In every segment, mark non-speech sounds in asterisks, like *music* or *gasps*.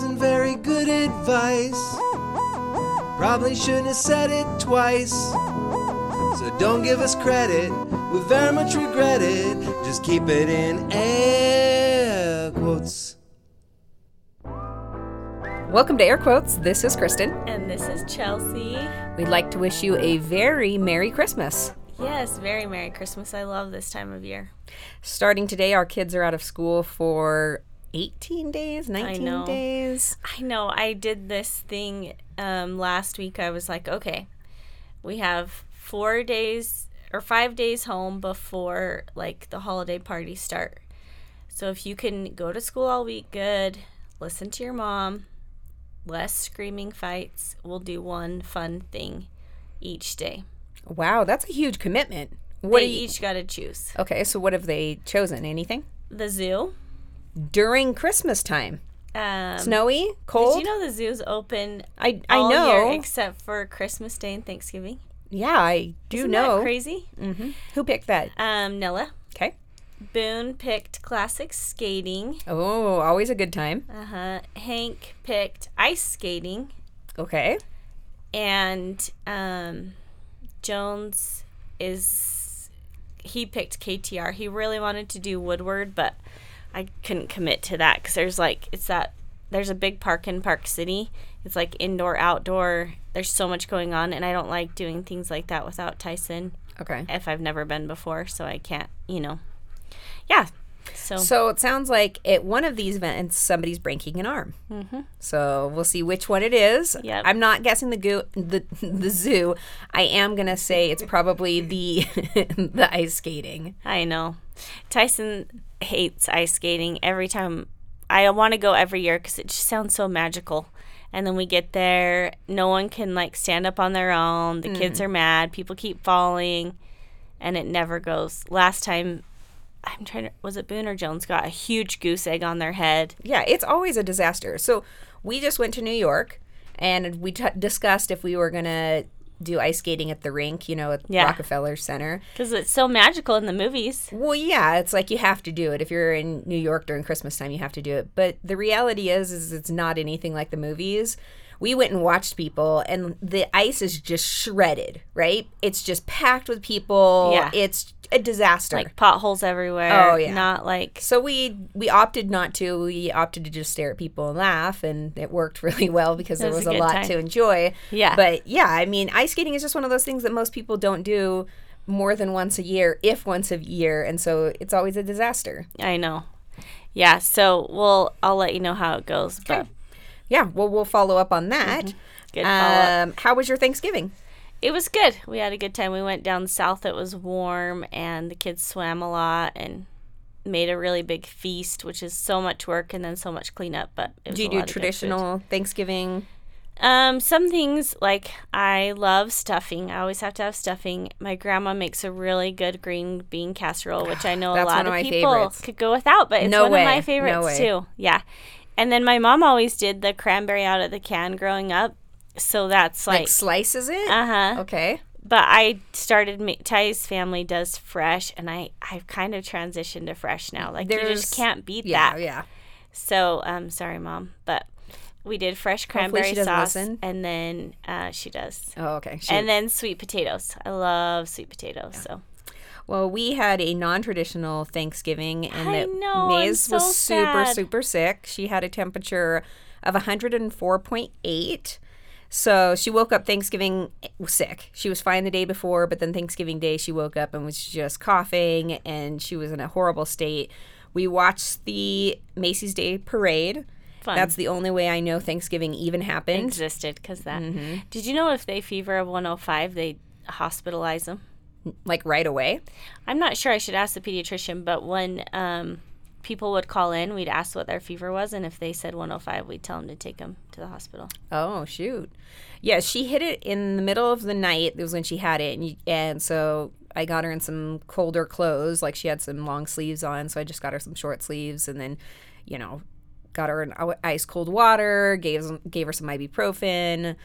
wasn't very good advice. Probably shouldn't have said it twice. So don't give us credit, we very much regret it. Just keep it in air quotes. Welcome to Air Quotes. This is Kristen. And this is Chelsea. We'd like to wish you a very Merry Christmas. Yes, very Merry Christmas. I love this time of year. Starting today, our kids are out of school for 18 days, 19 know. days. I know I did this thing um, last week. I was like, okay, we have four days or five days home before like the holiday parties start. So if you can go to school all week, good. Listen to your mom. Less screaming fights. We'll do one fun thing each day. Wow, that's a huge commitment. What they do you- each got to choose. Okay, so what have they chosen? Anything? The zoo. During Christmas time. Um, Snowy? Cold? Did you know the zoo's open I, I know. year except for Christmas Day and Thanksgiving? yeah, I do Isn't know. that crazy? hmm Who picked that? Um, Nilla Okay. Boone picked classic skating. Oh, always a good time. Uh huh. Hank picked ice skating, Okay. and um, Jones is he picked KTR. He really wanted to do Woodward, but I couldn't commit to that because there's like it's that there's a big park in Park City. It's like indoor, outdoor. There's so much going on, and I don't like doing things like that without Tyson Okay. if I've never been before, so I can't, you know. Yeah. So, So it sounds like at one of these events, somebody's breaking an arm. Mm-hmm. So we'll see which one it is. Yep. I'm not guessing the goo the *laughs* the zoo. I am gonna say it's probably the *laughs* the ice skating. I know. Tyson hates ice skating every time. I want to go every year because it just sounds so magical. And then we get there, no one can like stand up on their own. The kids mm. are mad. People keep falling, and it never goes. Last time, I'm trying to was it Boone or Jones got a huge goose egg on their head. Yeah, it's always a disaster. So we just went to New York, and we t- discussed if we were gonna do ice skating at the rink, you know, at Yeah. Rockefeller Center. Because it's so magical in the movies. Well, yeah, it's like you have to do it. If you're in New York during Christmas time, you have to do it. But the reality is, is it's not anything like the movies. We went and watched people, and the ice is just shredded. Right? It's just packed with people. Yeah. it's a disaster. Like potholes everywhere. Oh, yeah. Not like so we we opted not to. We opted to just stare at people and laugh, and it worked *laughs* really well because there was was a lot time. to enjoy. Yeah. But yeah, I mean, ice skating is just one of those things that most people don't do more than once a year, if once a year, and so it's always a disaster. I know. Yeah. So we'll I'll let you know how it goes. But Yeah, well, we'll follow up on that. good follow up. Um, how was your Thanksgiving? It was good. We had a good time. We went down south. It was warm, and the kids swam a lot and made a really big feast, which is so much work and then so much cleanup. But it was Do you do lot of good food. traditional Thanksgiving? Um, some things like I love stuffing. I always have to have stuffing. My grandma makes a really good green bean casserole, which I know a lot of of people favorites. could go without, but it's No one way. of my favorites way. too. Yeah. And then my mom always did the cranberry out of the can growing up. So that's Like, like, slices it? uh huh. Okay. But I started. Ty's family does fresh, and I I've kind of transitioned to fresh now. Like you just can't beat Yeah, that. yeah. So um, sorry, mom, but we did fresh she cranberry sauce, listen. and then uh, she does, Oh, okay. Shoot. and then sweet potatoes. I love sweet potatoes. So Well, we had a non-traditional Thanksgiving, and I that know, Maze was so super, sad. super sick. She had a temperature of 104.8. So she woke up Thanksgiving sick. She was fine the day before, but then Thanksgiving Day she woke up and was just coughing, and she was in a horrible state. We watched the Macy's Day Parade. fun. That's the only way I know Thanksgiving even happened. existed because that. Mm-hmm. Did you know if they fever of 105, they hospitalize them? Like right away. I'm not sure. I should ask the pediatrician, but when um, people would call in, we'd ask what their fever was, and if they said 105, we'd tell them to take them to the hospital. Oh shoot! Yeah, she hit it in the middle of the night. It was when she had it, and, you, and so I got her in some colder clothes. Like she had some long sleeves on, so I just got her some short sleeves, and then, you know, got her in ice cold water. Gave gave her some ibuprofen.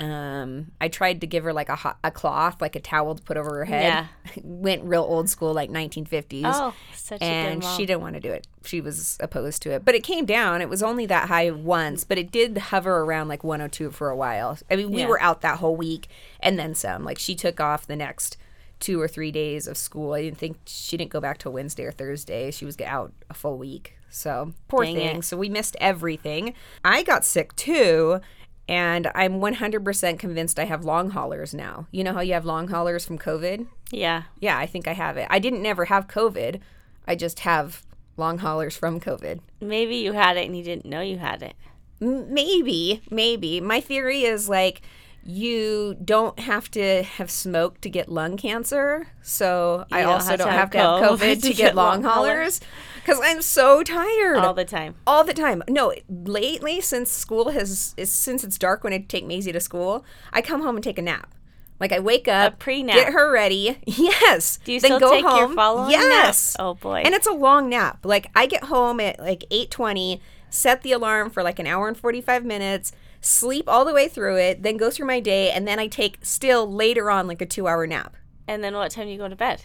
Um, I tried to give her like a hot, a cloth, like a towel to put over her head. Yeah. *laughs* Went real old school, like 1950s. Oh, such a and good mom. she didn't want to do it. She was opposed to it. But it came down. It was only that high once, but it did hover around like 102 for a while. I mean, we Yeah. were out that whole week and then some. Like she took off the next two or three days of school. I didn't think she didn't go back till Wednesday or Thursday. She was out a full week. So poor Dang thing. it. So we missed everything. I got sick too. And I'm 100% convinced I have long haulers now. You know how you have long haulers from COVID? yeah. Yeah, I think I have it. I didn't never have COVID. I just have long haulers from COVID. Maybe you had it and you didn't know you had it. M- Maybe, maybe. My theory is like you don't have to have smoked to get lung cancer. So I also have don't have have to have COVID *laughs* to to get long haulers. Because I'm so tired All the time. all the time. No, lately since school has is, since it's dark when I take Maisie to school, I come home and take a nap. Like I wake up, pre-nap. get her ready. *laughs* Yes. Do you then still go take your home. following nap? Yes. Oh, boy. And it's a long nap. Like I get home at like eight twenty, set the alarm for like an hour and forty five minutes, sleep all the way through it, then go through my day, and then I take still later on like a two hour nap. And then what time do you go to bed?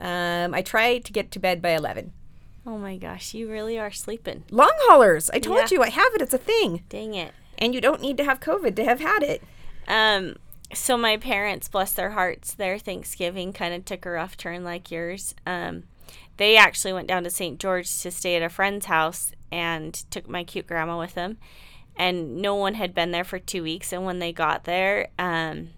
Um, I try to get to bed by eleven. Oh my gosh, you really are sleeping. Long haulers. I told Yeah. you I have it. It's a thing, Dang it. and you don't need to have COVID to have had it. Um, so my parents, bless their hearts, their Thanksgiving kind of took a rough turn like yours. Um, they actually went down to St. George to stay at a friend's house and took my cute grandma with them. And no one had been there for two weeks. And when they got there, um,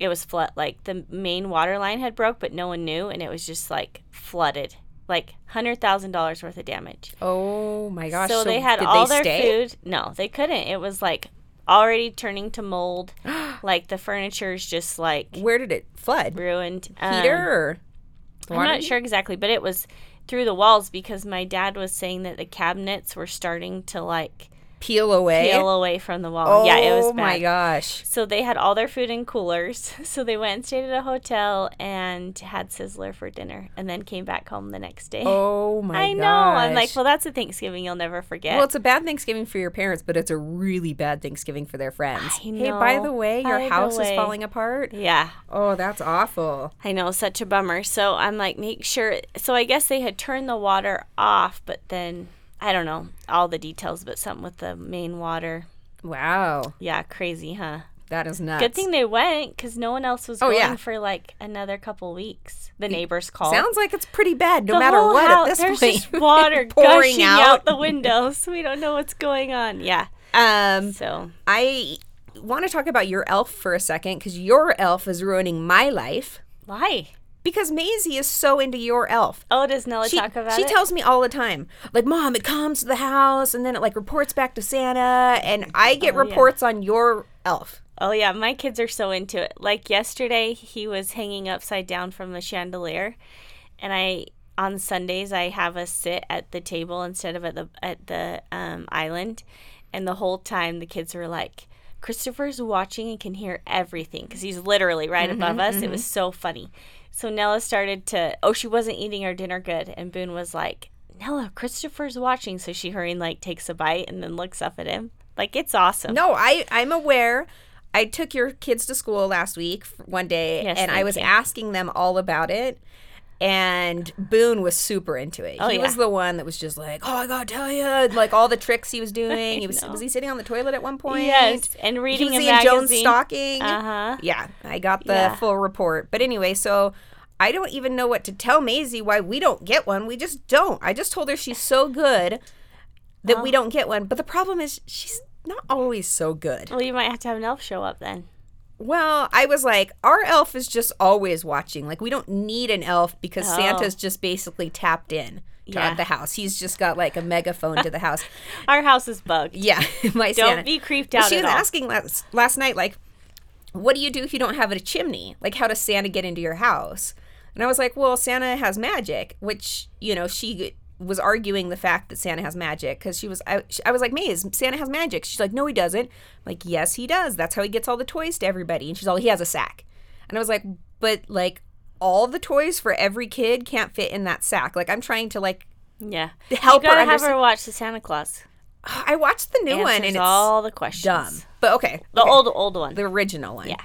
it was flood. Like the main water line had broke, but no one knew, and it was just like flooded, like hundred thousand dollars worth of damage. Oh my gosh! so, they had all they their stay? food. No, they couldn't. It was like already turning to mold. *gasps* like the furniture's just like Where did it flood? ruined. Um, Heater or I'm not sure exactly, but it was through the walls because my dad was saying that the cabinets were starting to like Peel away. peel away from the wall. Oh yeah, it was oh bad. my gosh! So they had all their food in coolers. *laughs* So they went and stayed at a hotel and had Sizzler for dinner, and then came back home the next day. Oh my gosh. I gosh! know. I'm like, well, that's a Thanksgiving you'll never forget. Well, it's a bad Thanksgiving for your parents, but it's a really bad Thanksgiving for their friends. I Hey, by the way, your By house is falling apart. yeah. Oh, that's awful. I know, such a bummer. So I'm like, make sure. So I guess they had turned the water off, but then I don't know all the details, but something with the main water. Wow, Yeah, crazy, huh? that is nuts. Good thing they went because no one else was Oh, going yeah. for like another couple weeks. The neighbors called. Sounds like it's pretty bad, no The matter what. house- at this there's point, just water *laughs* pouring gushing out. out. the windows. We don't know what's going on. Yeah. Um, So I want to talk about your elf for a second because your elf is ruining my life. why? Because Maisie is so into your elf. Oh, does Nella she, talk about she it? tells me all the time like mom it comes to the house and then it like reports back to santa and i get Oh, yeah. reports on your elf Oh yeah, my kids are so into it. Like yesterday, he was hanging upside down from the chandelier, and I on Sundays I have us sit at the table instead of at the at the um, island, and the whole time the kids were like, "Christopher's watching and can hear everything because he's literally right above us." It was so funny. So Nella started to. Oh, she wasn't eating her dinner good, and Boone was like. Nella, Christopher's watching, so she hurry and like takes a bite and then looks up at him. Like it's awesome. no i i'm aware i took your kids to school last week one day Yes, and i was you. asking them all about it and Boone was super into it. Oh, he yeah. was the one that was just like, "Oh, I gotta tell you!" Like all the tricks he was doing. *laughs* He was was he sitting on the toilet at one point? Yes, and he reading was a in magazine. Jones stocking. Uh huh. Yeah, I got the Yeah. full report. But anyway, so I don't even know what to tell Maisie why we don't get one. We just don't. I just told her she's so good that we don't get one. But the problem is she's not always so good. Well, you might have to have an elf show up then. Well, I was like, our elf is just always watching. Like we don't need an elf because Oh. Santa's just basically tapped in to Yeah. the house. He's just got like a megaphone to the house. *laughs* Our house is bugged. Yeah, *laughs* my Don't Santa. be creeped out she at was all. asking last, last night, like, what do you do if you don't have a chimney? Like, how does Santa get into your house? And I was like, well, Santa has magic, which, you know, she was arguing the fact that Santa has magic because she was, I, she- I was like, Maze, Santa has magic. She's like, no, he doesn't. I'm like, yes, he does. That's how he gets all the toys to everybody. And she's all, he has a sack. And I was like, but like, all the toys for every kid can't fit in that sack. Like, I'm trying to, like, Yeah. help you gotta her have her watch the Santa Claus. *sighs* I watched the new one and it's all the questions. dumb. But okay, The okay. old old one. the original one. Yeah.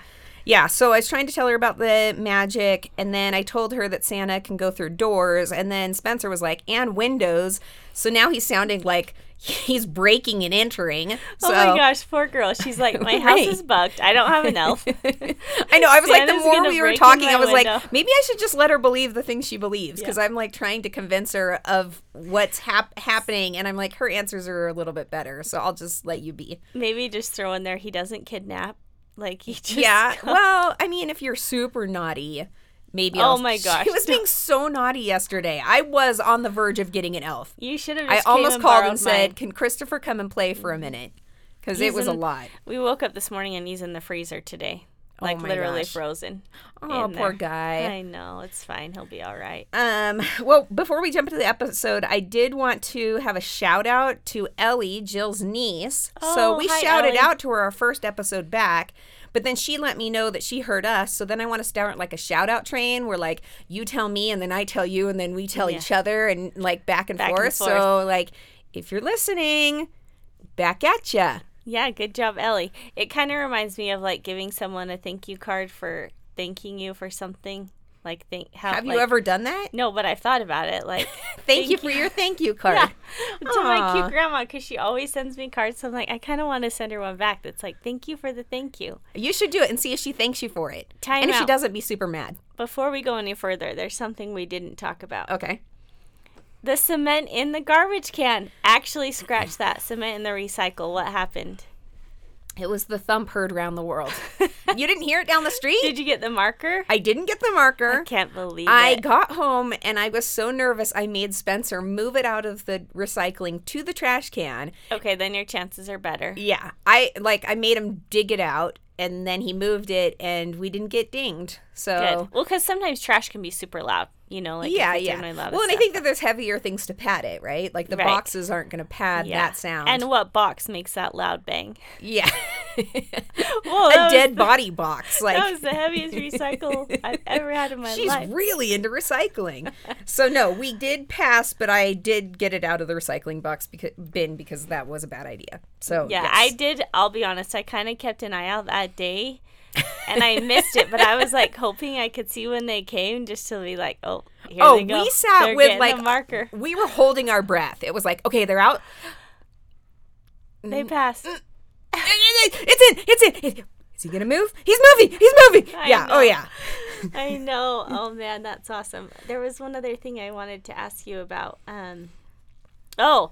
Yeah, so I was trying to tell her about the magic, and then I told her that Santa can go through doors, and then Spencer was like, and windows. So now he's sounding like *laughs* he's breaking and entering. So oh my gosh, poor girl. She's like, my *laughs* house Right. is bugged. I don't have an elf. *laughs* I know. I was like, the more we were talking, I was window. like, maybe I should just let her believe the things she believes because I'm like trying to convince her of what's hap- happening, and I'm like, her answers are a little bit better, so I'll just let you be. Maybe just throw in there he doesn't kidnap. Like he *laughs* just Yeah. Well, I mean, if you're super naughty, maybe. Oh I'll- my *laughs* gosh, She was being so naughty yesterday. I was on the verge of getting an elf. You should have. I almost and called and said, mine. "Can Christopher come and play for a minute?" Because it was a lot. We woke up this morning and he's in the freezer today, like Oh literally gosh. frozen. Oh, poor there. guy. I know it's fine. He'll be all right. Um, *laughs* well, before we jump into the episode, I did want to have a shout out to Ellie, Jill's niece. so Oh, we hi, shouted Ellie. out to her our first episode back, but then she let me know that she heard us. So then I want to start like a shout out train where like you tell me and then I tell you and then we tell Yeah. each other and like back and, Back and forth. forth. So like if you're listening, back at ya. Yeah, good job, Ellie. It kind of reminds me of like giving someone a thank you card for thanking you for something. Like thank. How, Have you ever done that? No, but I've thought about it. Like *laughs* Thank, you for your thank you *laughs* card. Yeah, *laughs* to my cute grandma because she always sends me cards. So I'm like, I kind of want to send her one back that's like, thank you for the thank you. You should do it and see if she thanks you for it. Time and if she doesn't, be super mad. Before we go any further, there's something we didn't talk about. Okay. The cement in the garbage can actually scratched that cement in the recycle. What happened? It was the thump heard around the world. *laughs* you didn't hear it down the street? Did you get the marker? I didn't get the marker. I can't believe it. I it. got home and I was so nervous I made Spencer move it out of the recycling to the trash can. Okay, then your chances are better. Yeah. I like I made him dig it out and then he moved it and we didn't get dinged. So Good. Well, because sometimes trash can be super loud. You know, like yeah, yeah. Well, and I think that there's heavier things to pad it, right? Like the Right. boxes aren't going to pad Yeah. that sound. And what box makes that loud bang? yeah. *laughs* *laughs* Whoa, a dead the- body box. *laughs* Like That was the heaviest recycle I've ever had in my She's life. She's really into recycling. so no, we did pass, but I did get it out of the recycling box because, bin because that was a bad idea. So Yeah, yes. I did. I'll be honest. I kind of kept an eye out that day, and I missed it. But I was like hoping I could see when they came, just to be like, "Oh, here Oh, they go. we sat They're with like marker. We were holding our breath. It was like, okay, they're out. They passed. It's in. It's in. It- Is he gonna move? He's moving. He's moving. I yeah. know. Oh yeah. *laughs* I know. Oh man, that's awesome. There was one other thing I wanted to ask you about. Um, oh,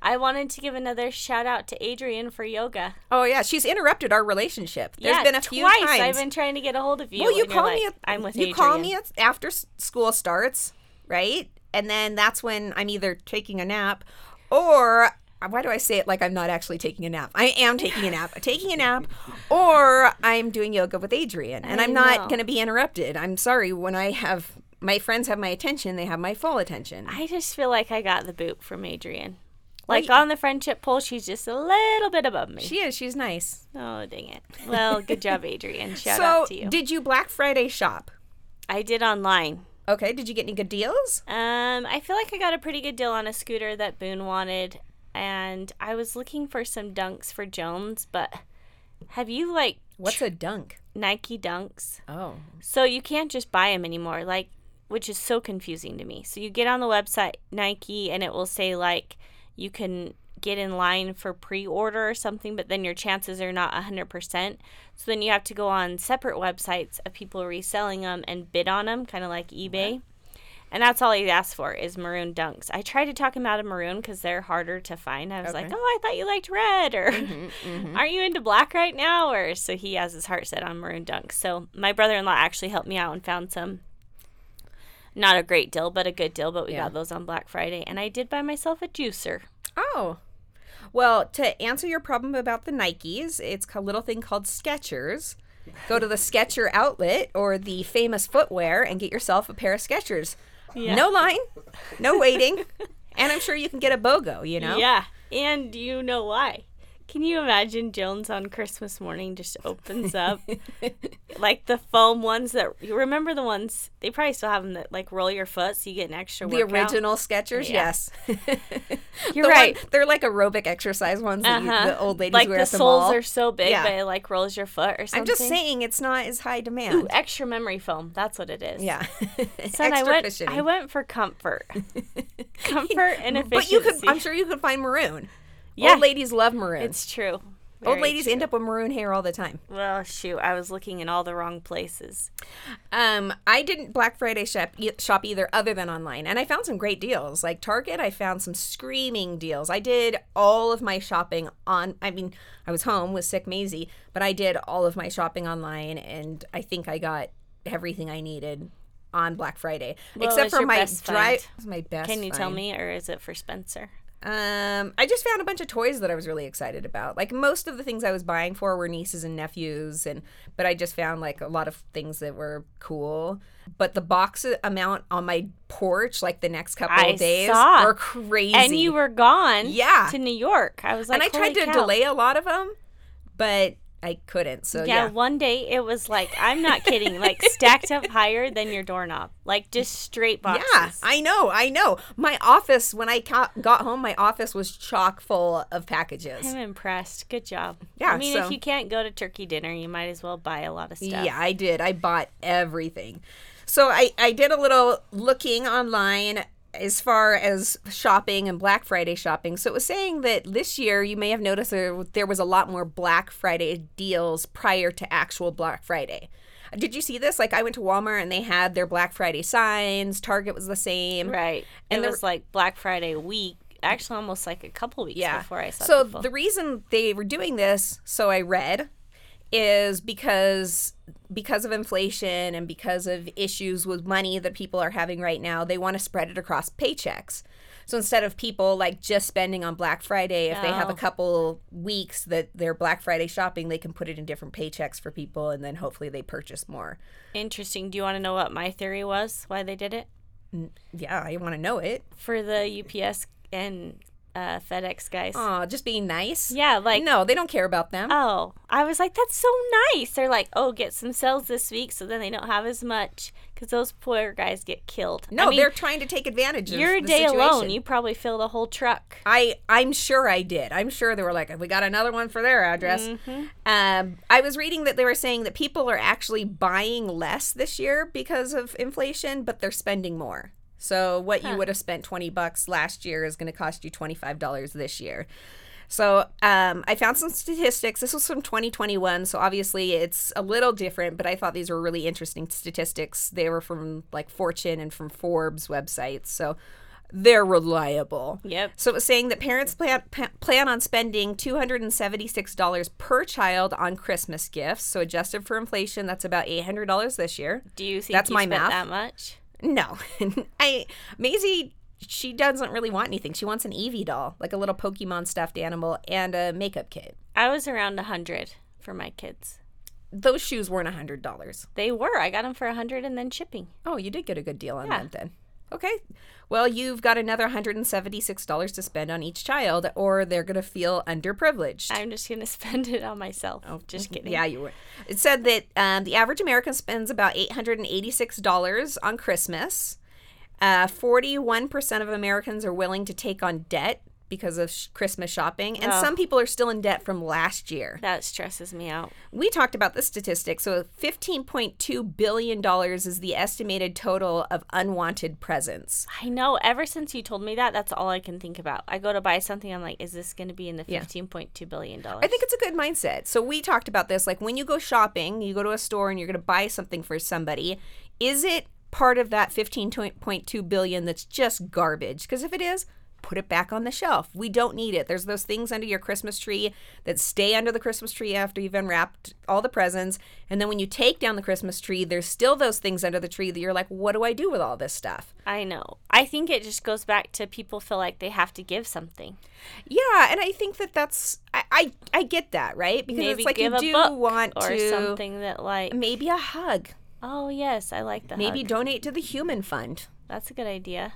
I wanted to give another shout out to Adrian for yoga. Oh yeah. She's interrupted our relationship. There's yeah, been a few twice times. I've been trying to get a hold of you. well, you call like, me. At, I'm with you Adrian. call me after school starts, right? And then that's when I'm either taking a nap, or uh, why do I say it like I'm not actually taking a nap? I am taking a nap. taking a nap, or I'm doing yoga with Adrian, and I I'm not going to be interrupted. I'm sorry when I have my friends have my attention, they have my full attention. I just feel like I got the boot from Adrian. Like y- on the friendship poll, she's just a little bit above me. She is. She's nice. oh, dang it. Well, good job, Adrian. *laughs* Shout so, out to you. did you Black Friday shop? I did online. Okay. Did you get any good deals? Um, I feel like I got a pretty good deal on a scooter that Boone wanted, and I was looking for some dunks for Jones, but have you like What's a dunk? Nike dunks? Oh. So you can't just buy them anymore, like which is so confusing to me. So you get on the website Nike and it will say like you can get in line for pre-order or something, but then your chances are not 100%. So then you have to go on separate websites of people reselling them and bid on them, kind of like eBay. And that's all he asked for is maroon dunks. I tried to talk him out of maroon because they're harder to find. I was like, "Oh, I thought you liked red," or mm-hmm, mm-hmm. "Aren't you into black right now?" Or so he has his heart set on maroon dunks. So my brother-in-law actually helped me out and found some. Not a great deal, but a good deal. But we Yeah. got those on Black Friday, and I did buy myself a juicer. Oh. Well, to answer your problem about the Nikes, it's a little thing called Skechers. Go to the Sketcher outlet or the famous footwear and get yourself a pair of Skechers. Yeah. No line, no waiting, and I'm sure you can get a BOGO, you know? Yeah, and you know why? Can you imagine Jones on Christmas morning just opens up *laughs* like the foam ones that you remember the ones they probably still have them that like roll your foot so you get an extra The workout? original Skechers, Yeah. yes. You're *laughs* The one- right. they're like aerobic exercise ones that you- Uh-huh. the old ladies like wear the at the soles mall. are so big Yeah. but it like rolls your foot or something. I'm just saying it's not as high demand. Ooh, extra memory foam. That's what it is. yeah. *laughs* Son, I went. cushioning. I went for comfort, comfort and efficiency. But you could I'm sure you could find maroon. Yeah. Old ladies love maroon. It's true. Old ladies true. end up with maroon hair all the time. Well, shoot, I was looking in all the wrong places. Um, I didn't Black Friday shop, e- shop either, other than online, and I found some great deals. Like Target, I found some screaming deals. I did all of my shopping on. I mean, I was home with sick Maisie, but I did all of my shopping online, and I think I got everything I needed on Black Friday, What except for my drive. My best. Can you tell me, or is it for Spencer? Um, I just found a bunch of toys that I was really excited about. Like most of the things I was buying for were nieces and nephews, and but I just found like a lot of things that were cool. But the box amount on my porch, like the next couple I of days, saw. were crazy. And you were gone. Yeah. To New York. I was like, and I tried to cow." delay a lot of them, but I couldn't. So Yeah, yeah, one day it was like I'm not kidding, like stacked up higher than your doorknob, like just straight boxes. Yeah, I know, I know. My office, when I ca- got home, my office was chock full of packages. I'm impressed. Good job. Yeah, I mean, so- if you can't go to turkey dinner, you might as well buy a lot of stuff. Yeah, I did. I bought everything. So I, I did a little looking online as far as shopping and Black Friday shopping. So it was saying that this year you may have noticed there, there was a lot more Black Friday deals prior to actual Black Friday. Did you see this? Like I went to Walmart and they had their Black Friday signs. Target was the same. Right. And it there- was like Black Friday week, actually almost like a couple weeks Yeah. before I saw so people. the reason they were doing this, so I read, is because because of inflation and because of issues with money that people are having right now, they want to spread it across paychecks. So instead of people like just spending on Black Friday, if they have a Oh. couple weeks that they're Black Friday shopping, they can put it in different paychecks for people and then hopefully they purchase more. Interesting. Do you want to know what my theory was? Why they did it? Yeah, I want to know it. For the UPS and uh, FedEx guys. Oh, just being nice. Yeah, like no, they don't care about them. Oh, I was like, that's so nice. They're like, oh, get some sales this week, so then they don't have as much because those poor guys get killed. no, I mean, they're trying to take advantage of your day alone. You probably filled a whole truck. I I'm sure I did. I'm sure they were like, we got another one for their address. Mm-hmm. Um, I was reading that they were saying that people are actually buying less this year because of inflation, but they're spending more. So what you would have spent twenty bucks last year is going to cost you twenty five dollars this year. So um, I found some statistics. This was from 2021, so obviously it's a little different, but I thought these were really interesting statistics. They were from like Fortune and from Forbes websites, so they're reliable. Yep. So it was saying that parents plan plan on spending two hundred and seventy six dollars per child on Christmas gifts. So adjusted for inflation, that's about eight hundred dollars this year. Do you think That's you my spent math. that much? No, *laughs* I Maisie. She doesn't really want anything. She wants an Eevee doll, like a little Pokemon stuffed animal, and a makeup kit. I was around a hundred for my kids. Those shoes weren't a hundred dollars. They were. I got them for a hundred and then shipping. Oh, you did get a good deal on Yeah. them then. Okay. Well, you've got another $176 to spend on each child, or they're going to feel underprivileged. I'm just gonna *laughs* spend it on myself. Oh, just kidding. Yeah, you were. It said that um, the average American spends about $886 on Christmas. Uh, 41% of Americans are willing to take on debt because of sh- Christmas shopping, and Oh. some people are still in debt from last year. That stresses me out. We talked about the statistic. So, $15.2 billion is the estimated total of unwanted presents. I know. Ever since you told me that, that's all I can think about. I go to buy something. I'm like, is this going to be in the Yeah. fifteen point two billion dollars? I think it's a good mindset. So we talked about this. Like when you go shopping, you go to a store and you're going to buy something for somebody. Is it part of that 15.2 billion that's just garbage? Because if it is, put it back on the shelf. We don't need it. There's those things under your Christmas tree that stay under the Christmas tree after you've unwrapped all the presents. And then when you take down the Christmas tree, there's still those things under the tree that you're like, what do I do with all this stuff? I know. I think it just goes back to people feel like they have to give something. Yeah, and I think that that's I I, I get that right because Maybe it's like you do want or to something that like. maybe a hug Oh yes, I like the maybe hug. donate to the human fund That's a good idea.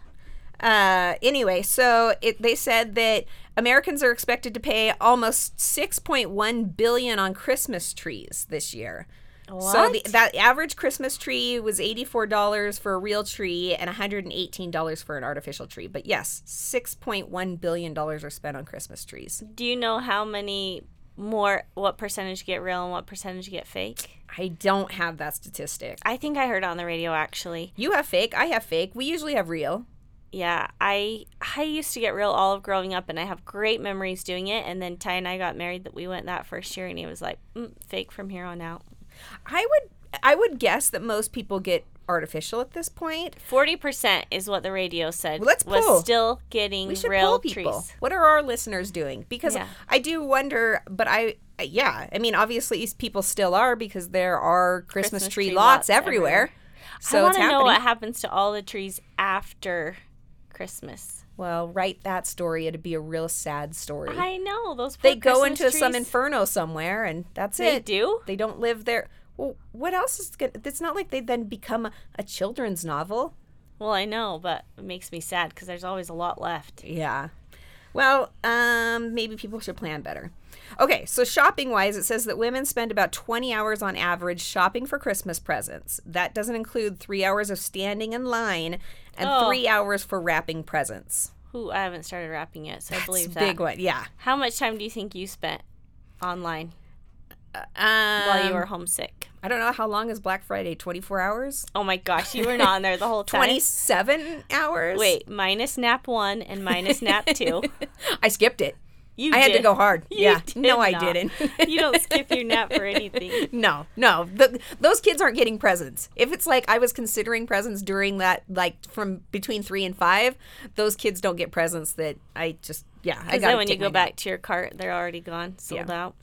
Uh, anyway, so it, they said that Americans are expected to pay almost 6.1 billion on Christmas trees this year. So the, that average Christmas tree was $84 for a real tree and $118 for an artificial tree. But yes, $6.1 billion are spent on Christmas trees. Do you know how many more, what percentage get real and what percentage get fake? I don't have that statistic. I think I heard it on the radio actually. You have fake, I have fake. We usually have real. Yeah, I I used to get real all of growing up, and I have great memories doing it. And then Ty and I got married that we went that first year, and he was like, mm, "Fake from here on out." I would I would guess that most people get artificial at this point. Forty percent is what the radio said. Well, let's was still getting We should real people. trees. What are our listeners doing? Because Yeah. I do wonder, but I yeah, I mean obviously people still are because there are Christmas, Christmas tree, tree lots, lots everywhere. everywhere. So I want to know what happens to all the trees after Christmas. well, write that story. It'd be a real sad story. I know those. they go Christmas into some inferno somewhere, and that's They it. They do. They don't live there. Well, what else is good? It's not like they then become a, a children's novel. Well, I know, but it makes me sad because there's always a lot left. Yeah. Well, um, maybe people should plan better. Okay, so shopping wise, it says that women spend about 20 hours on average shopping for Christmas presents. That doesn't include three hours of standing in line and Oh. three hours for wrapping presents. Who I haven't started wrapping yet, so I It's believe a that. big one, yeah. How much time do you think you spent online Um, while you were homesick? I don't know how long is Black Friday. 24 hours? Oh my gosh, you were not on there the whole *laughs* time. 27 hours? Wait, minus nap one and minus nap two. *laughs* I skipped it. You I had to go hard. You yeah. did no, I didn't. *laughs* you don't skip your nap for *laughs* anything. No, no. The, those kids aren't getting presents. If it's like I was considering presents during that, like from between three and five, those kids don't get presents that I just, yeah. I Because got then when you go back to your cart, they're already gone, sold Yeah. out.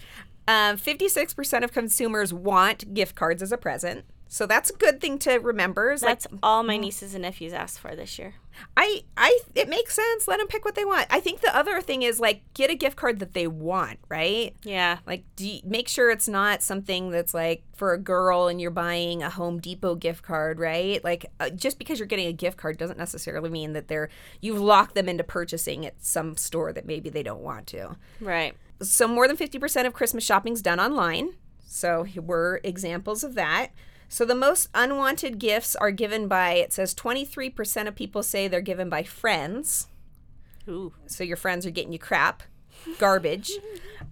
Um, 56% of consumers want gift cards as a present. So that's a good thing to remember. Is like, That's all my nieces and nephews asked for this year. I, I, it makes sense. Let them pick what they want. I think the other thing is like get a gift card that they want, right? Yeah. Like, do you, make sure it's not something that's like for a girl and you're buying a Home Depot gift card, right? Like, uh, just because you're getting a gift card doesn't necessarily mean that they're you've locked them into purchasing at some store that maybe they don't want to. Right. So, more than 50% of Christmas shopping's done online. So, were examples of that. So, the most unwanted gifts are given by, it says 23% of people say they're given by friends Ooh. so your friends are getting you crap, garbage.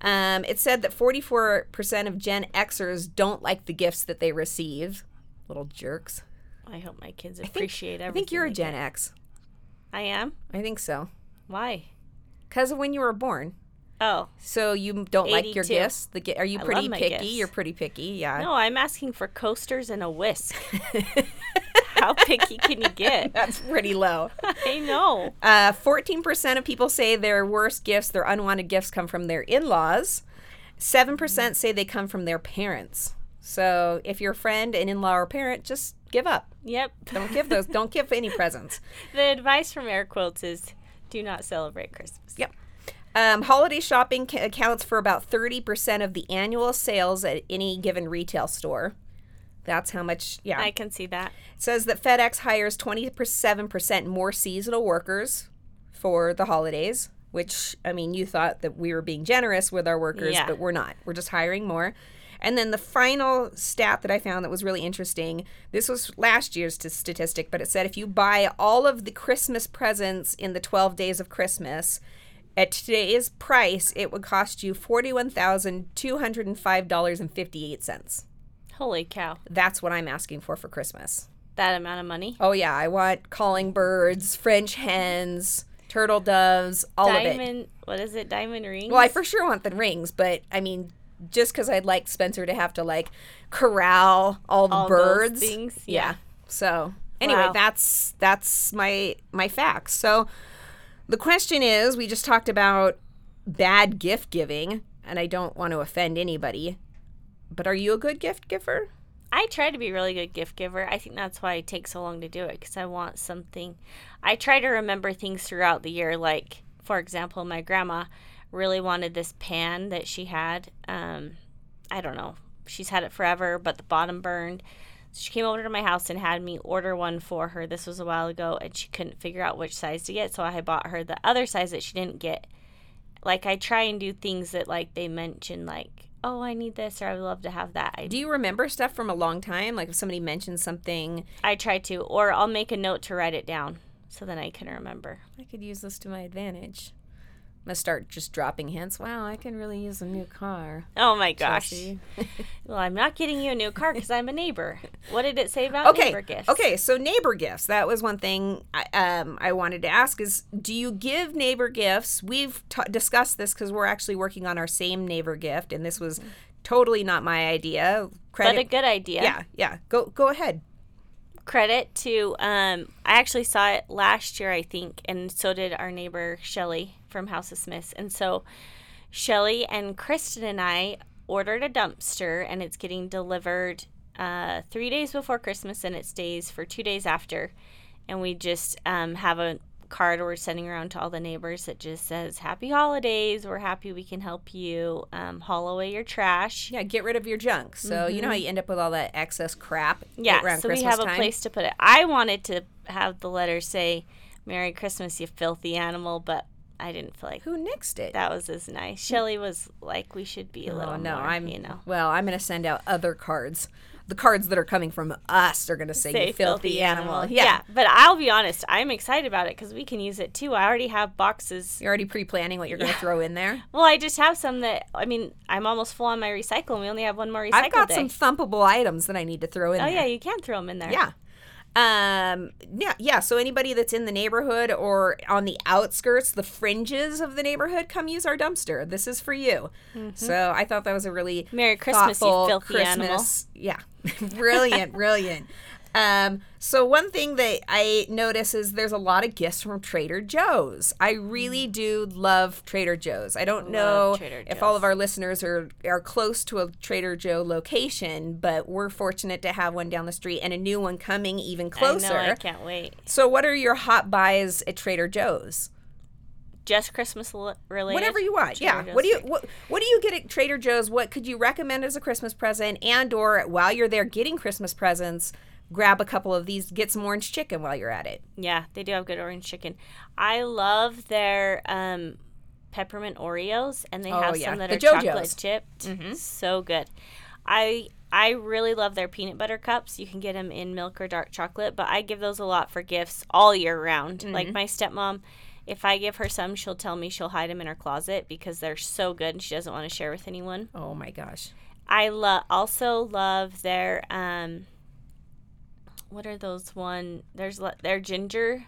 um, it said that 44% of Gen Xers don't like the gifts that they receive. Little jerks. I hope my kids I think- appreciate I think you're a Gen. X. I am? I think so. Why? Because of when you were born. Oh. So you don't like your gifts. The are you pretty picky? You're pretty picky. Yeah. No, I'm asking for coasters and a whisk. *laughs* How picky can you get? *laughs* That's pretty low. *laughs* I know. Uh, 14% of people say their worst gifts, their unwanted gifts, come from their in laws. 7% say they come from their parents. So if you're a friend, an in law, or parent, just give up. Yep. Don't give those. don't give any presents. The advice from Air Quotes is do not celebrate Christmas. Yep. Um, holiday shopping ca- accounts for about thirty percent of the annual sales at any given retail store. That's how much. Yeah. I can see that. It says that FedEx hires twenty-seven percent more seasonal workers for the holidays. Which I mean, you thought that we were being generous with our workers, Yeah. but we're not. We're just hiring more. And then the final stat that I found that was really interesting. This was last year's t- statistic, but it said if you buy all of the Christmas presents in the 12 days of Christmas, at today's price, it would cost you $41,205.58. Holy cow. That's what I'm asking for for Christmas. That amount of money. Oh yeah, I want calling birds, French hens, turtle doves, all of it. Diamond, what is it? Diamond rings? Well, I for sure want the rings, but I mean, just because I'd like Spencer to have to like corral all the All those birds. things, Yeah. yeah. So anyway, Wow. that's that's my my facts. So the question is, we just talked about bad gift giving, and I don't want to offend anybody, but are you a good gift giver? I try to be a really good gift giver. I think that's why it takes so long to do it because I want something. I try to remember things throughout the year. Like, for example, my grandma really wanted this pan that she had. Um, I don't know. She's had it forever, but the bottom burned. So she came over to my house and had me order one for her. This was a while ago, and she couldn't figure out which size to get, so I bought her the other size that she didn't get. Like I try and do things that like they mention, like oh I need this or I would love to have that. I Do you remember stuff from a long time? Like if somebody mentions something, I try to, or I'll make a note to write it down so then I can remember. I could use this to my advantage. I'm gonna start just dropping hints. Wow, I can really use a new car. Oh my gosh. *laughs* Well, I'm not getting you a new car because I'm a neighbor. What did it say about okay. neighbor gifts? Okay, so neighbor gifts. That was one thing I, um, I wanted to ask is do you give neighbor gifts? We've t- discussed this because we're actually working on our same neighbor gift, and this was totally not my idea. But a good idea. yeah, yeah. Go go ahead. Credit to um I actually saw it last year I think and so did our neighbor Shelly from House of Smiths. And so Shelly and Kristen and I ordered a dumpster and it's getting delivered uh 3 days before Christmas and it stays for 2 days after. And we just um have a card we're sending around to all the neighbors that just says happy holidays we're happy we can help you um, haul away your trash Yeah, get rid of your junk. So you know how you end up with all that excess crap. Mm-hmm. Yeah, around so we Christmas have a place to put it. I wanted to have the letter say "Merry Christmas, you filthy animal," but I didn't feel like Who nixed it? that was as nice. Shelly was like, "We should be a little Oh no, more," I'm you know. Well, I'm gonna send out other cards. The cards that are coming from us are gonna say, Say "You filthy, animal." Yeah. Yeah. but I'll be honest, I'm excited about it because we can use it too. I already have boxes. You're already pre-planning what you're gonna throw in there. *laughs* Well, I just have some that I mean, I'm almost full on my recycle, and we only have one more recycle I've got day. some thumpable items that I need to throw in oh there. yeah, you can throw them in there. Yeah. Um yeah, yeah, so anybody that's in the neighborhood or on the outskirts, the fringes of the neighborhood, come use our dumpster. This is for you. So I thought that was a really Mm-hmm. Merry Christmas, you filthy animal. Christmas. Yeah. *laughs* brilliant, brilliant. Um, so one thing that I notice is there's a lot of gifts from Trader Joe's. I really do love Trader Joe's. I don't know Mm. Trader if all of our listeners are are close to a Trader Joe location, but we're fortunate to have one down the street and a new one coming even closer. I know. I can't wait. So what are your hot buys at Trader Joe's? Just Christmas related. Whatever you want. Trader yeah. What do you what, what do you get at Trader Joe's? What could you recommend as a Christmas present and or while you're there getting Christmas presents, grab a couple of these, get some orange chicken while you're at it. Yeah, they do have good orange chicken. I love their um, peppermint Oreos, and they Oh, have yeah. some that The are Joe-Joe's. chocolate chipped. So good. I I really love their peanut butter cups. You can get them in milk or dark chocolate, but I give those a lot for gifts all year round. Like my stepmom, if I give her some, she'll tell me she'll hide them in her closet because they're so good and she doesn't want to share with anyone. Oh my gosh. I love also love their um what are those one there's their ginger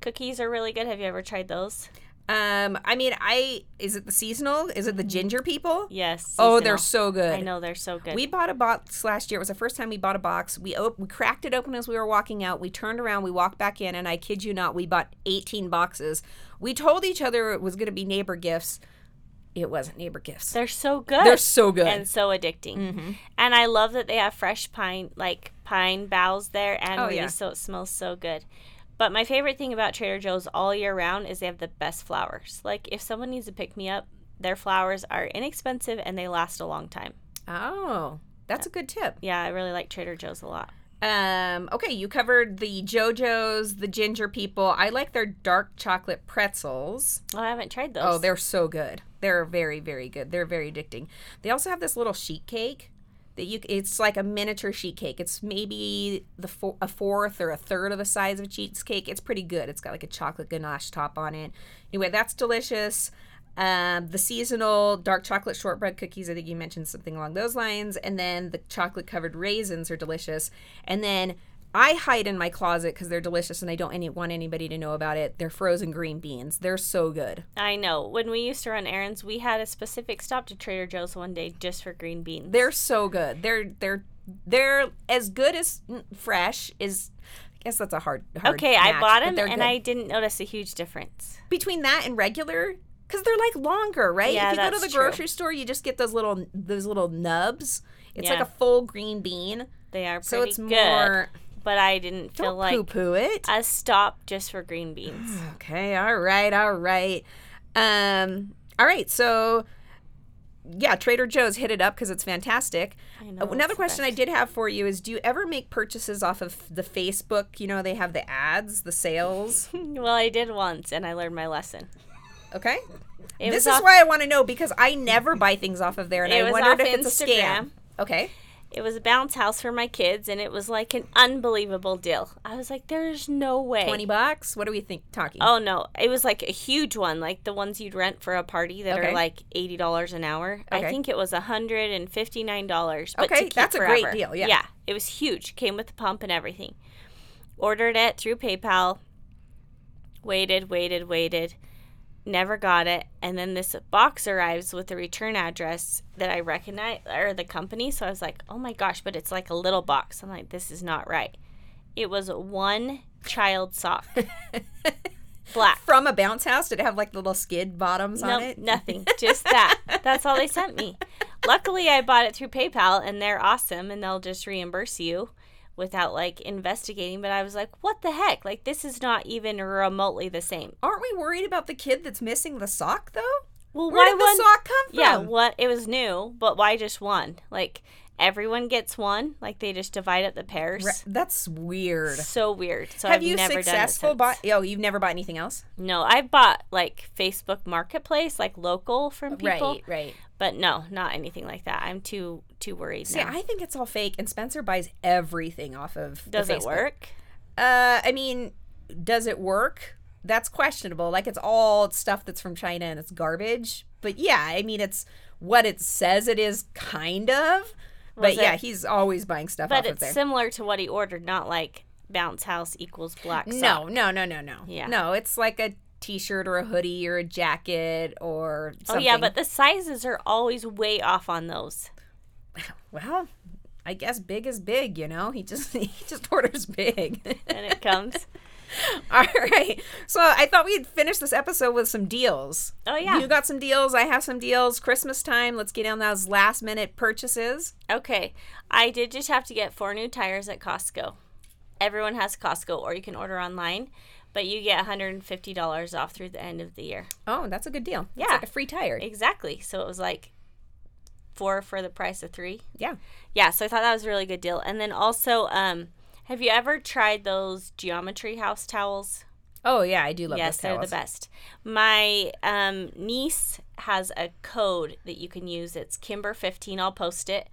cookies are really good. Have you ever tried those? Um I mean I is it the seasonal? Is it the ginger people? Yes. Oh, they're so good. I know they're so good. We bought a box last year. It was the first time we bought a box. We op- we cracked it open as we were walking out. We turned around, we walked back in, and I kid you not, we bought 18 boxes. We told each other it was going to be neighbor gifts. It wasn't neighbor gifts. they're so good. They're so good. and so addicting. Mm-hmm. And I love that they have fresh pine like pine boughs there and Oh, really yeah. so it smells so good. But my favorite thing about Trader Joe's all year round is they have the best flowers. Like if someone needs to pick me up, their flowers are inexpensive and they last a long time. oh, that's a good tip. Yeah, I really like Trader Joe's a lot. Um, okay, you covered the Joe-Joe's, the ginger people. I like their dark chocolate pretzels. Oh, I haven't tried those. Oh, they're so good. They're very, very good. They're very addicting. They also have this little sheet cake that you. It's like a miniature sheet cake. It's maybe the fo- a fourth or a third of the size of a cheesecake. It's pretty good. It's got like a chocolate ganache top on it. Anyway, that's delicious. Um, the seasonal dark chocolate shortbread cookies. I think you mentioned something along those lines. And then the chocolate covered raisins are delicious. And then I hide in my closet because they're delicious and I don't any, want anybody to know about it. They're frozen green beans. They're so good. I know. When we used to run errands, we had a specific stop to Trader Joe's one day just for green beans. They're so good. They're they're they're as good as mm, fresh is. I guess that's a hard. hard okay, I bought them and good. I didn't notice a huge difference. between that and regular because they're like longer, right? Yeah, if you go to the true. grocery store, you just get those little those little nubs. It's like a full green bean, They are pretty so it's good, more. but I didn't feel like poo poo it. a stop just for green beans. *sighs* Okay, all right, all right. Um, all right, so yeah, Trader Joe's hit it up because it's fantastic. I know, Another the question I did have for you is: Do you ever make purchases off of the Facebook? You know, they have the ads, the sales. *laughs* Well, I did once, and I learned my lesson. Okay. It this is off, why I want to know because I never buy things off of there, and I wondered if it's a scam. Okay. It was a bounce house for my kids, and it was like an unbelievable deal. I was like, "There's no way." Twenty bucks. What do we think? Talking. Oh no, it was like a huge one, like the ones you'd rent for a party that Okay. are like eighty dollars an hour. Okay. I think it was hundred and fifty nine dollars. Okay, that's a great deal, yeah. yeah, it was huge. Came with the pump and everything. Ordered it through PayPal. Waited, waited, waited. Never got it, and then this box arrives with the return address that I recognize or the company. So I was like, "Oh my gosh!" But it's like a little box. I'm like, "This is not right." It was one child sock, *laughs* black. From a bounce house, did it have like little skid bottoms on it? nothing. *laughs* Just that. That's all they sent me. Luckily, I bought it through PayPal, and they're awesome, and they'll just reimburse you without like investigating. But I was like, what the heck? Like, this is not even remotely the same. Aren't we worried about the kid that's missing the sock though? Well, Where why did the sock come from? Yeah, what? It was new, but why just one? Like, everyone gets one. Like, they just divide up the pairs. Re- that's weird. So weird. So Have I've you never successful bought? Oh, you've never bought anything else? No, I bought like Facebook Marketplace, like local from people. Right, right. But no, not anything like that. I'm too too worried See, now. I think it's all fake, and Spencer buys everything off of. the Does it work? Uh, I mean, does it work? That's questionable. Like it's all stuff that's from China and it's garbage. But yeah, I mean, it's what it says it is, kind of. but Was yeah, he's always buying stuff But off of it's there. similar to what he ordered, not like bounce house equals black no, no, no, no, no. Yeah. No, it's like a t-shirt or a hoodie or a jacket or something. Oh yeah, but the sizes are always way off on those. *laughs* well, I guess big is big, you know. He just *laughs* he just orders big. And it comes. *laughs* All right. So I thought we'd finish this episode with some deals. Oh, yeah. You got some deals. I have some deals. Christmas time. Let's get on those last minute purchases. Okay. I did just have to get four new tires at Costco. Everyone has Costco or you can order online, but you get $150 off through the end of the year. Oh, that's a good deal. It's Yeah. like a free tire. Exactly. So it was like four for the price of three. Yeah. Yeah, so I thought that was a really good deal. And then also, um, have you ever tried those geometry house towels? Oh yeah, I do love those. yes, they're the best. My um, niece has a code that you can use. It's Kimber15. I'll post it.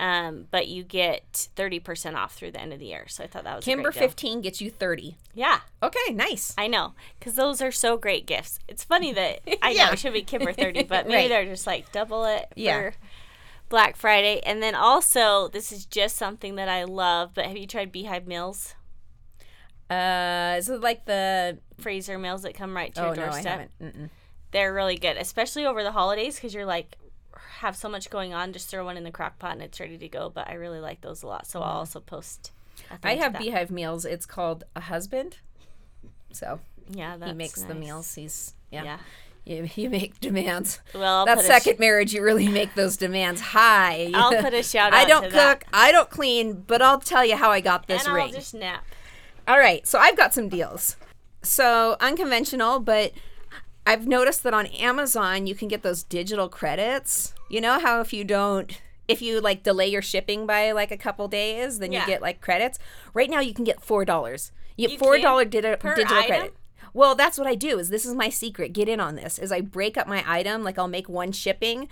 Um, but you get 30% off through the end of the year. So I thought that was a Kimber great deal. 15 gets you 30. Yeah, Okay, nice. I know. Because those are so great gifts. It's funny that *laughs* I Yeah. know it should be Kimber 30, but maybe Right. they're just like double it Yeah. for Black Friday. And then also, this is just something that I love, but have you tried Beehive Meals? Uh, is it like the? Freezer meals that come right to Oh your no, I doorstep. haven't. Mm-mm. they're really good, especially over the holidays because you're like have so much going on. Just throw one in the crock pot and it's ready to go. But I really like those a lot, so I'll mm. also post. I have. Beehive meals. It's called a husband. So Yeah, he makes the meals. He's yeah. Yeah. You, you make demands. Well, I'll that second sh- marriage, you really make those demands high. *laughs* I'll put a shout out. I don't cook. that. I don't clean, but I'll tell you how I got this and ring. I'll just nap. All right, so I've got some deals. So unconventional, but I've noticed that on Amazon you can get those digital credits. You know how if you don't if you like delay your shipping by like a couple days, then Yeah. you get like credits. Right now you can get four dollars. You get four dollar dollar uh, digital item? credit. Well, that's what I do. Is this is my secret. Get in on this. Is I break up my item. Like I'll make one shipping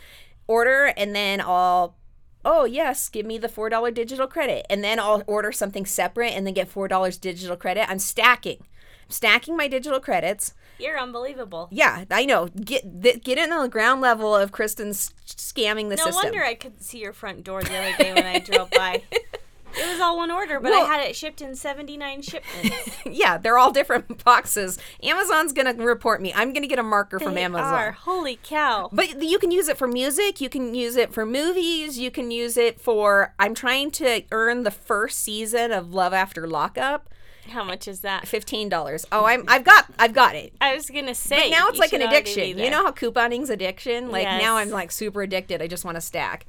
order, and then I'll oh yes, give me the four dollar digital credit, and then I'll order something separate, and then get four dollars digital credit. I'm stacking, stacking my digital credits. You're unbelievable. Yeah, I know. Get th- get in on the ground level of Kristen's scamming the No system. No wonder I could see your front door the other day when I drove by. It was all one order, but Well- I had it shipped in 79 shipments. *laughs* yeah, they're all different *laughs* boxes. Amazon's gonna report me. I'm gonna get a marker from They Amazon. are. Holy cow. But you can use it for music, you can use it for movies, you can use it for I'm trying to earn the first season of Love After Lockup. How much is that? Fifteen dollars. Oh, I'm I've got I've got it. I was going to say. But now it's like an should already be addiction. You know how couponing's addiction? Like now I'm like super addicted. I just want to stack.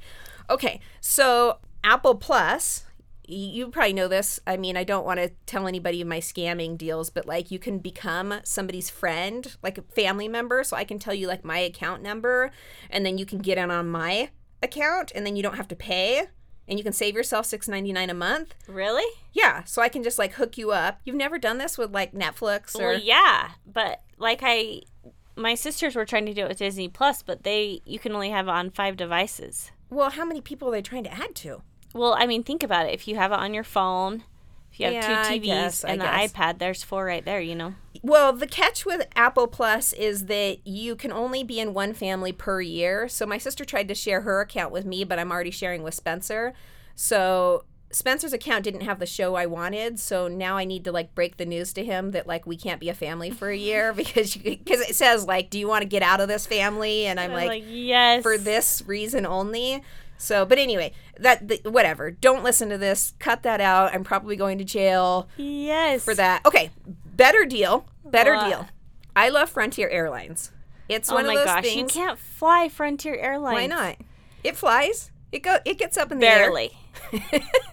Okay, so Apple Plus, you probably know this. I mean, I don't want to tell anybody my scamming deals, but like you can become somebody's friend, like a family member. So I can tell you like my account number, and then you can get in on my account, and then you don't have to pay, and you can save yourself six ninety nine a month. Really? Yeah, so I can just like hook you up. You've never done this with like Netflix or Well, yeah, but like I, my sisters were trying to do it with Disney Plus, but they you can only have it on five devices. well, how many people are they trying to add to? Well, I mean, think about it. If you have it on your phone, if you have Yeah, two TVs guess, and the iPad, there's four right there. You know. Well, the catch with Apple Plus is that you can only be in one family per year. So my sister tried to share her account with me, but I'm already sharing with Spencer. So Spencer's account didn't have the show I wanted, so now I need to like break the news to him that like we can't be a family for a year *laughs* because because it says like, do you want to get out of this family? And I'm I'm like, yes. for this reason only. So, but anyway, that the, whatever. Don't listen to this. Cut that out. I'm probably going to jail Yes. for that. Okay, better deal. Better deal. I love Frontier Airlines. It's Oh one of those gosh, you can't fly Frontier Airlines. Why not? It flies. It go. It gets up in the air. Barely.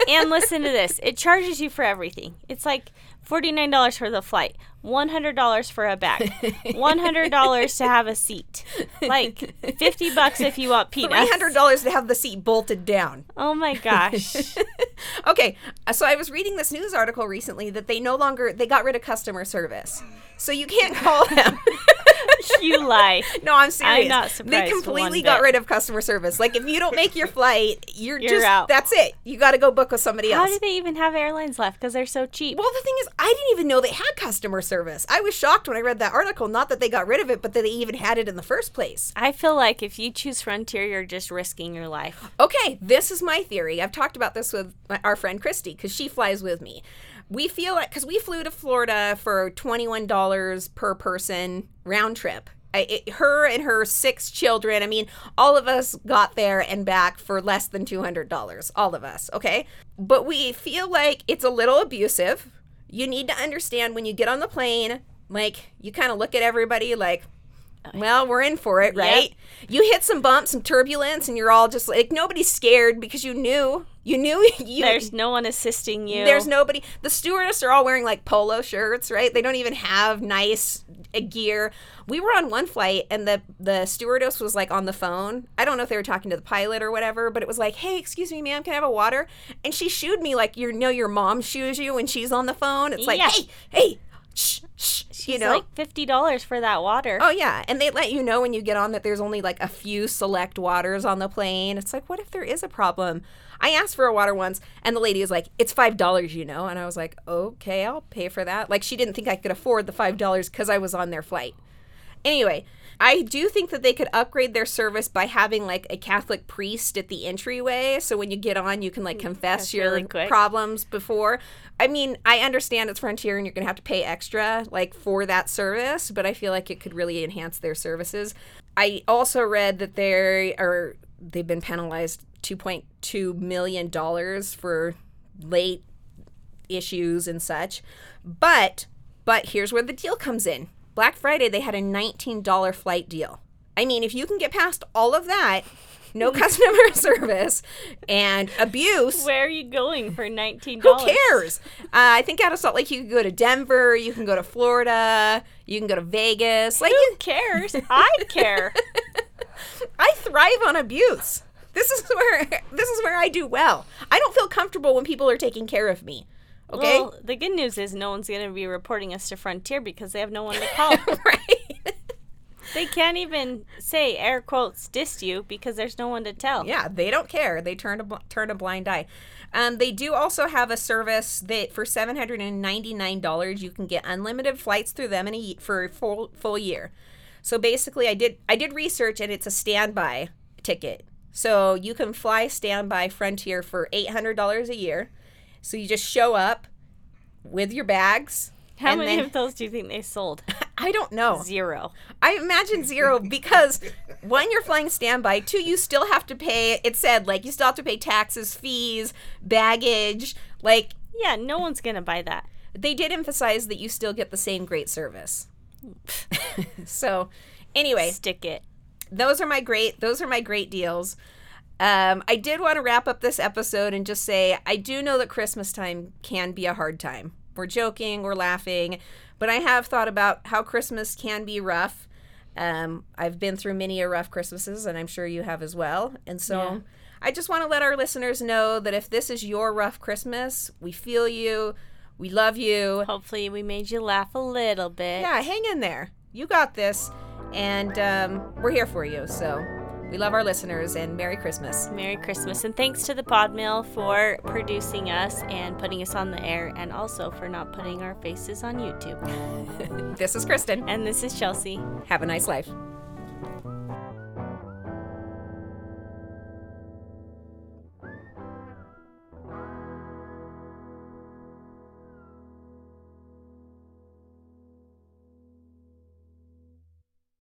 and listen to this. It charges you for everything. It's like $49 for the flight, $100 for a bag, *laughs* $100 to have a seat. Like 50 bucks if you want peanuts. Three hundred dollars to have the seat bolted down. Oh my gosh. *laughs* okay, uh, so I was reading this news article recently that they no longer they got rid of customer service, so you can't call them. *laughs* you lie. No, I'm serious. I'm not surprised. They completely got rid of customer service. Like if you don't make your flight, you're, You're just out. that's it. You got to go book with somebody How else. How do they even have airlines left? Because they're so cheap. well, the thing is, I didn't even know they had customer service. I was shocked when I read that article. Not that they got rid of it, but that they even had it in the first place. I feel like if you choose Frontier, you're just risking your life. Okay, this is my theory. I've talked about this with my, our friend Christy because she flies with me. We feel like because we flew to Florida for twenty one dollars per person round trip. I, it, her and her six children. I mean, all of us got there and back for less than two hundred dollars. All of us, okay. But we feel like it's a little abusive. You need to understand when you get on the plane, like you kind of look at everybody like, well, we're in for it, right? You hit some bumps, some turbulence, and you're all just like nobody's scared because you knew, you knew *laughs* you. There's no one assisting you. there's nobody. The stewardess are all wearing like polo shirts, right? They don't even have nice uh, gear. We were on one flight, and the the stewardess was like on the phone. I don't know if they were talking to the pilot or whatever, but it was like, "Hey, excuse me, ma'am, can I have a water?" And she shooed me like you know your mom shoos you when she's on the phone. It's like, Yeah. "Hey, hey, shh, shh," She's you know. like fifty dollars for that water. Oh yeah, and they let you know when you get on that there's only like a few select waters on the plane. It's like, what if there is a problem? I asked for a water once, and the lady was like, "It's five dollars, you know," and I was like, "Okay, I'll pay for that." Like she didn't think I could afford the five dollars because I was on their flight. Anyway, I do think that they could upgrade their service by having like a Catholic priest at the entryway, so when you get on, you can like mm, confess that's your really problems before. I mean, I understand it's Frontier and you're gonna have to pay extra like for that service, but I feel like it could really enhance their services. I also read that they are they've been penalized 2.2 million dollars for late issues and such. But but here's where the deal comes in. Black Friday they had a $19 flight deal. I mean, if you can get past all of that, no *laughs* customer *laughs* service and abuse, Where are you going for $19? who cares? Uh, I think out of Salt Lake you can go to Denver, you can go to Florida, you can go to Vegas. Like Who cares? *laughs* I care. I thrive on abuse. This is where this is where I do well. I don't feel comfortable when people are taking care of me. Okay? Well, the good news is no one's going to be reporting us to Frontier because they have no one to call. *laughs* right. they can't even say air quotes dissed you because there's no one to tell. Yeah, they don't care. They turn a bl- turn a blind eye. Um, they do also have a service that for seven hundred and ninety nine dollars you can get unlimited flights through them in a for a full full year. So basically, I did I did research and it's a standby ticket. So you can fly standby Frontier for eight hundred dollars a year. So you just show up with your bags. How many then- of those do you think they sold? *laughs* I don't know. Zero. I imagine zero *laughs* because one, you're flying standby. Two, you still have to pay. It said like you still have to pay taxes, fees, baggage. Like Yeah, no one's going to buy that. they did emphasize that you still get the same great service. *laughs* so, anyway, Stick it. those are my great. Those are my great deals. Um, I did want to wrap up this episode and just say I do know that Christmas time can be a hard time. We're joking, we're laughing, but I have thought about how Christmas can be rough. Um, I've been through many a rough Christmases, and I'm sure you have as well. And so Yeah. I just want to let our listeners know that if this is your rough Christmas, we feel you, we love you. Hopefully, we made you laugh a little bit. Yeah, hang in there. You got this, and um, we're here for you. So we love our listeners, and Merry Christmas. Merry Christmas. And thanks to the Pod Mill for producing us and putting us on the air, and also for not putting our faces on YouTube. *laughs* This is Kristen. And this is Chelsea. Have a nice life.